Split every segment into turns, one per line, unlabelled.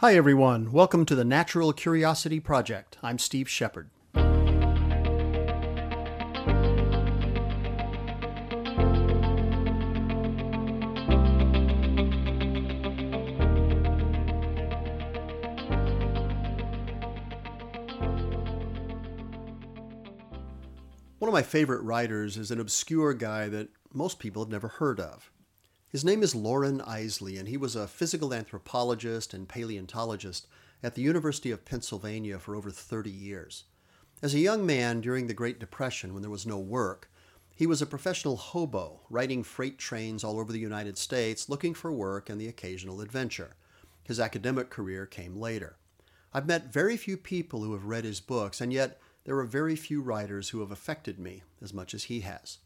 Hi, everyone. Welcome to the Natural Curiosity Project. I'm Steve Shepard. One of my favorite writers is an obscure guy that most people have never heard of. His name is Loren Eiseley, and he was a physical anthropologist and paleontologist at the University of Pennsylvania for over 30 years. As a young man during the Great Depression, when there was no work, he was a professional hobo, riding freight trains all over the United States looking for work and the occasional adventure. His academic career came later. I've met very few people who have read his books, and yet there are very few writers who have affected me as much as he has.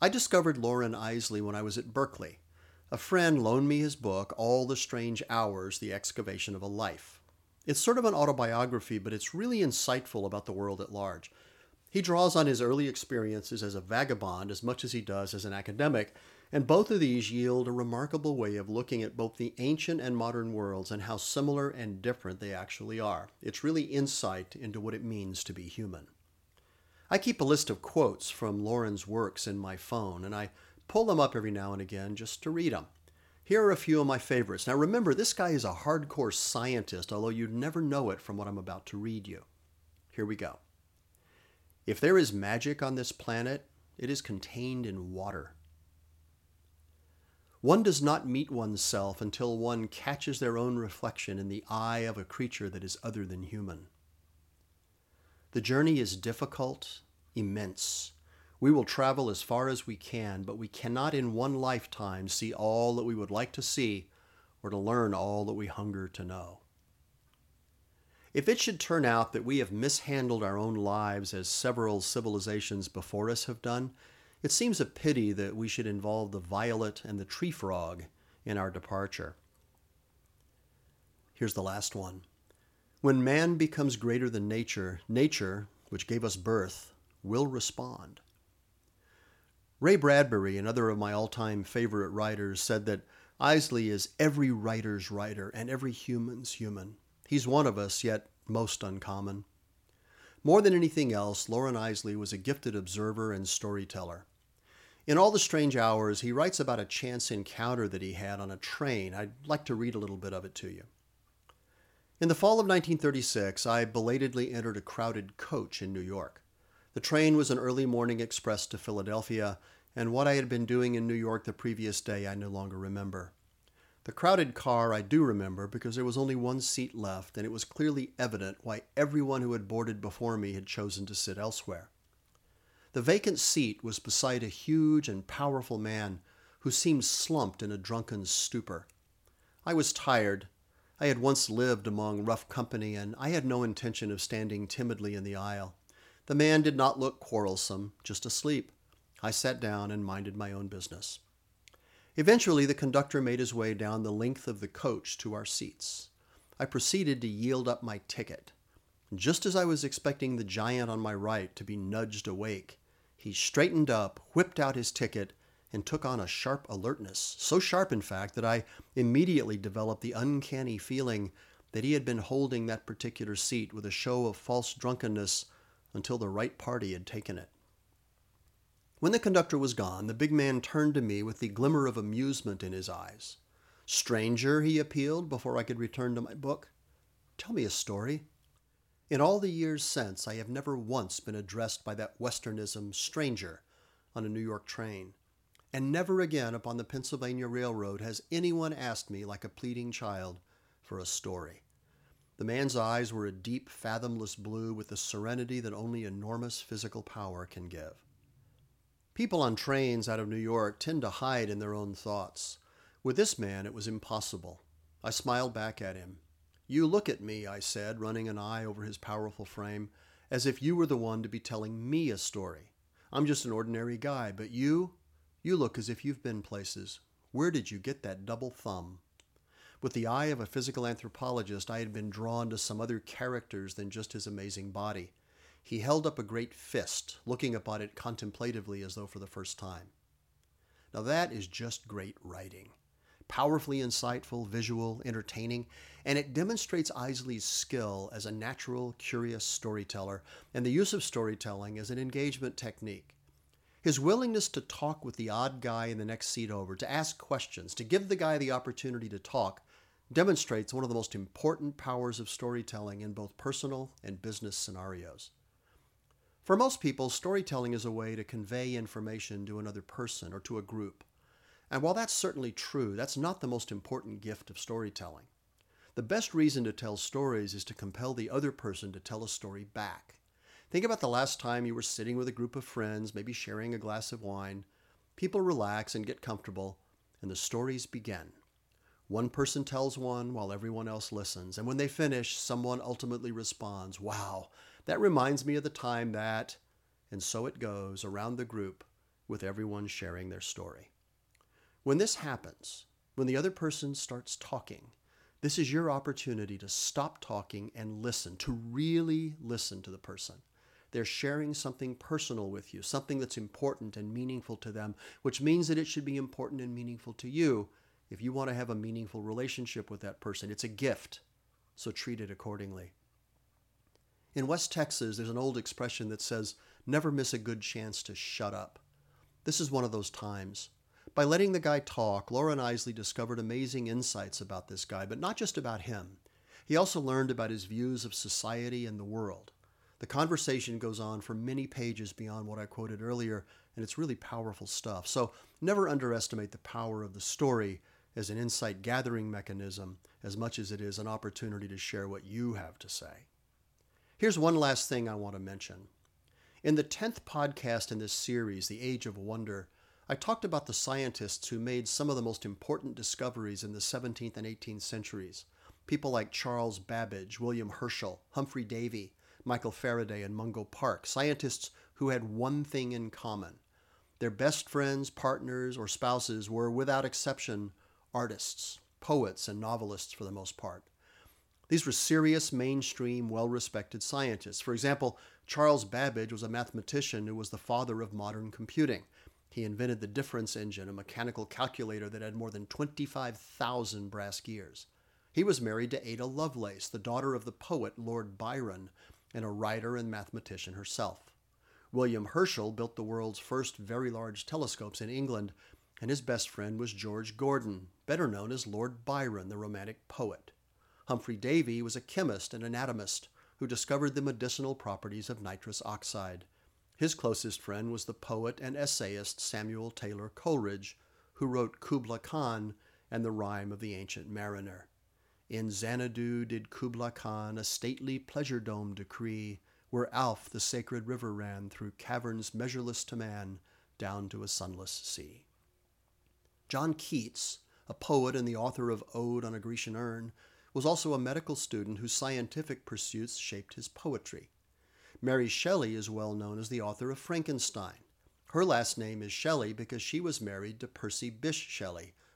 I discovered Loren Eiseley when I was at Berkeley. A friend loaned me his book, All the Strange Hours The Excavation of a Life. It's sort of an autobiography, but it's really insightful about the world at large. He draws on his early experiences as a vagabond as much as he does as an academic, and both of these yield a remarkable way of looking at both the ancient and modern worlds and how similar and different they actually are. It's really insight into what it means to be human. I keep a list of quotes from Loren's works in my phone, and I pull them up every now and again just to read them. Here are a few of my favorites. Now remember, this guy is a hardcore scientist, although you'd never know it from what I'm about to read you. Here we go. If there is magic on this planet, it is contained in water. One does not meet oneself until one catches their own reflection in the eye of a creature that is other than human. The journey is difficult, immense. We will travel as far as we can, but we cannot in one lifetime see all that we would like to see or to learn all that we hunger to know. If it should turn out that we have mishandled our own lives as several civilizations before us have done, it seems a pity that we should involve the violet and the tree frog in our departure. Here's the last one. When man becomes greater than nature, nature, which gave us birth, will respond. Ray Bradbury, another of my all time favorite writers, said that Eiseley is every writer's writer and every human's human. He's one of us, yet most uncommon. More than anything else, Loren Eiseley was a gifted observer and storyteller. In All the Strange Hours, he writes about a chance encounter that he had on a train. I'd like to read a little bit of it to you. In the fall of 1936, I belatedly entered a crowded coach in New York. The train was an early morning express to Philadelphia, and what I had been doing in New York the previous day I no longer remember. The crowded car I do remember because there was only one seat left, and it was clearly evident why everyone who had boarded before me had chosen to sit elsewhere. The vacant seat was beside a huge and powerful man who seemed slumped in a drunken stupor. I was tired I had once lived among rough company, and I had no intention of standing timidly in the aisle. The man did not look quarrelsome, just asleep. I sat down and minded my own business. Eventually, the conductor made his way down the length of the coach to our seats. I proceeded to yield up my ticket. Just as I was expecting the giant on my right to be nudged awake, he straightened up, whipped out his ticket, and took on a sharp alertness, so sharp, in fact, that I immediately developed the uncanny feeling that he had been holding that particular seat with a show of false drunkenness until the right party had taken it. When the conductor was gone, the big man turned to me with the glimmer of amusement in his eyes. Stranger, he appealed before I could return to my book, tell me a story. In all the years since, I have never once been addressed by that Westernism, stranger, on a New York train and never again upon the Pennsylvania Railroad has anyone asked me like a pleading child for a story. The man's eyes were a deep, fathomless blue with the serenity that only enormous physical power can give. People on trains out of New York tend to hide in their own thoughts. With this man, it was impossible. I smiled back at him. You look at me, I said, running an eye over his powerful frame, as if you were the one to be telling me a story. I'm just an ordinary guy, but you, you look as if you've been places. Where did you get that double thumb? With the eye of a physical anthropologist, I had been drawn to some other characters than just his amazing body. He held up a great fist, looking upon it contemplatively as though for the first time. Now that is just great writing. powerfully insightful, visual, entertaining, and it demonstrates Eiseley's skill as a natural, curious storyteller and the use of storytelling as an engagement technique. His willingness to talk with the odd guy in the next seat over, to ask questions, to give the guy the opportunity to talk, demonstrates one of the most important powers of storytelling in both personal and business scenarios. For most people, storytelling is a way to convey information to another person or to a group. And while that's certainly true, that's not the most important gift of storytelling. The best reason to tell stories is to compel the other person to tell a story back. Think about the last time you were sitting with a group of friends, maybe sharing a glass of wine. People relax and get comfortable, and the stories begin. One person tells one while everyone else listens, and when they finish, someone ultimately responds, Wow, that reminds me of the time that. And so it goes around the group with everyone sharing their story. When this happens, when the other person starts talking, this is your opportunity to stop talking and listen, to really listen to the person. They're sharing something personal with you, something that's important and meaningful to them, which means that it should be important and meaningful to you if you want to have a meaningful relationship with that person. It's a gift, so treat it accordingly. In West Texas, there's an old expression that says, never miss a good chance to shut up. This is one of those times. By letting the guy talk, Loren Eiseley discovered amazing insights about this guy, but not just about him. He also learned about his views of society and the world. The conversation goes on for many pages beyond what I quoted earlier, and it's really powerful stuff. So never underestimate the power of the story as an insight gathering mechanism as much as it is an opportunity to share what you have to say. Here's one last thing I want to mention. In the 10th podcast in this series, The Age of Wonder, I talked about the scientists who made some of the most important discoveries in the 17th and 18th centuries. People like Charles Babbage, William Herschel, Humphrey Davy, Michael Faraday, and Mungo Park, scientists who had one thing in common. Their best friends, partners, or spouses were, without exception, artists, poets, and novelists for the most part. These were serious, mainstream, well respected scientists. For example, Charles Babbage was a mathematician who was the father of modern computing. He invented the difference engine, a mechanical calculator that had more than 25,000 brass gears. He was married to Ada Lovelace, the daughter of the poet Lord Byron, and a writer and mathematician herself. William Herschel built the world's first very large telescopes in England, and his best friend was George Gordon, better known as Lord Byron, the Romantic poet. Humphrey Davy was a chemist and anatomist who discovered the medicinal properties of nitrous oxide. His closest friend was the poet and essayist Samuel Taylor Coleridge, who wrote Kubla Khan and the Rime of the Ancient Mariner. In Xanadu did Kubla Khan a stately pleasure dome decree, where Alph the sacred river ran through caverns measureless to man, down to a sunless sea. John Keats, a poet and the author of Ode on a Grecian Urn, was also a medical student whose scientific pursuits shaped his poetry. Mary Shelley is well known as the author of Frankenstein. Her last name is Shelley because she was married to Percy Bysshe Shelley,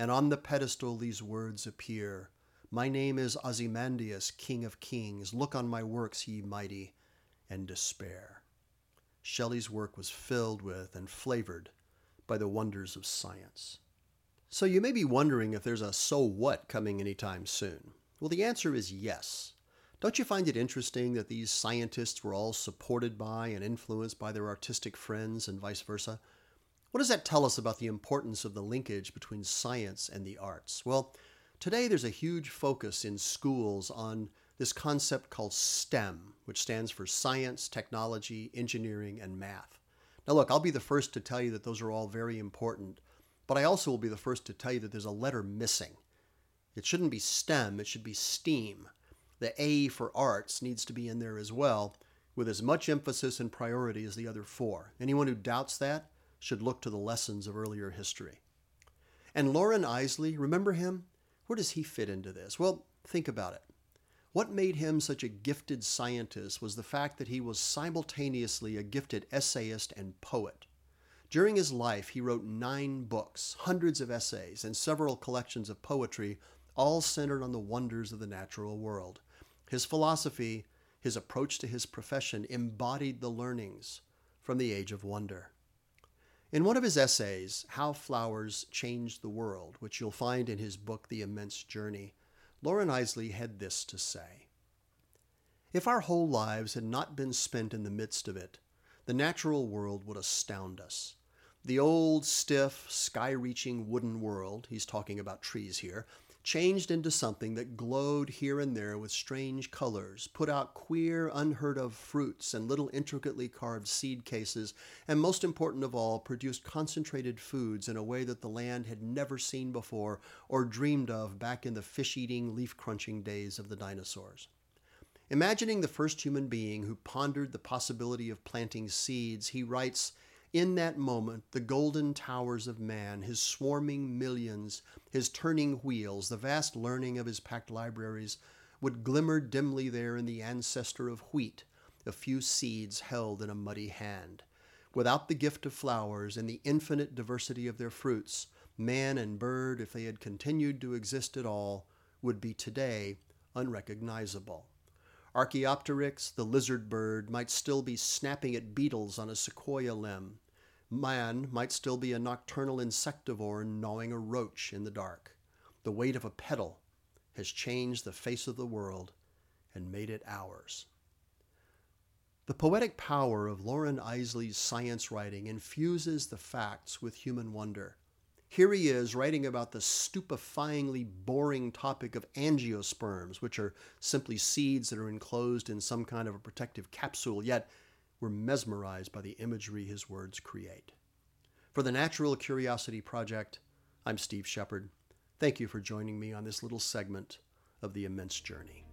and on the pedestal these words appear My name is Ozymandias, King of Kings. Look on my works, ye mighty, and despair. Shelley's work was filled with and flavored by the wonders of science. So you may be wondering if there's a so what coming anytime soon. Well, the answer is yes. Don't you find it interesting that these scientists were all supported by and influenced by their artistic friends and vice versa? What does that tell us about the importance of the linkage between science and the arts? Well, today there's a huge focus in schools on this concept called STEM, which stands for science, technology, engineering, and math. Now, look, I'll be the first to tell you that those are all very important, but I also will be the first to tell you that there's a letter missing. It shouldn't be STEM, it should be STEAM. The A for arts needs to be in there as well, with as much emphasis and priority as the other four. Anyone who doubts that, should look to the lessons of earlier history. And Loren Eiseley, remember him? Where does he fit into this? Well, think about it. What made him such a gifted scientist was the fact that he was simultaneously a gifted essayist and poet. During his life, he wrote nine books, hundreds of essays, and several collections of poetry, all centered on the wonders of the natural world. His philosophy, his approach to his profession, embodied the learnings from the Age of Wonder. In one of his essays, How Flowers Changed the World, which you'll find in his book, The Immense Journey, Loren Eiseley had this to say If our whole lives had not been spent in the midst of it, the natural world would astound us. The old, stiff, sky reaching wooden world, he's talking about trees here, changed into something that glowed here and there with strange colors, put out queer, unheard of fruits and little intricately carved seed cases, and most important of all, produced concentrated foods in a way that the land had never seen before or dreamed of back in the fish eating, leaf crunching days of the dinosaurs. Imagining the first human being who pondered the possibility of planting seeds, he writes, in that moment, the golden towers of man, his swarming millions, his turning wheels, the vast learning of his packed libraries, would glimmer dimly there in the ancestor of wheat, a few seeds held in a muddy hand. Without the gift of flowers and the infinite diversity of their fruits, man and bird, if they had continued to exist at all, would be today unrecognizable. Archaeopteryx, the lizard bird, might still be snapping at beetles on a sequoia limb. Man might still be a nocturnal insectivore gnawing a roach in the dark. The weight of a petal has changed the face of the world and made it ours. The poetic power of Loren Eiseley's science writing infuses the facts with human wonder. Here he is writing about the stupefyingly boring topic of angiosperms, which are simply seeds that are enclosed in some kind of a protective capsule, yet we're mesmerized by the imagery his words create. For the Natural Curiosity Project, I'm Steve Shepard. Thank you for joining me on this little segment of the immense journey.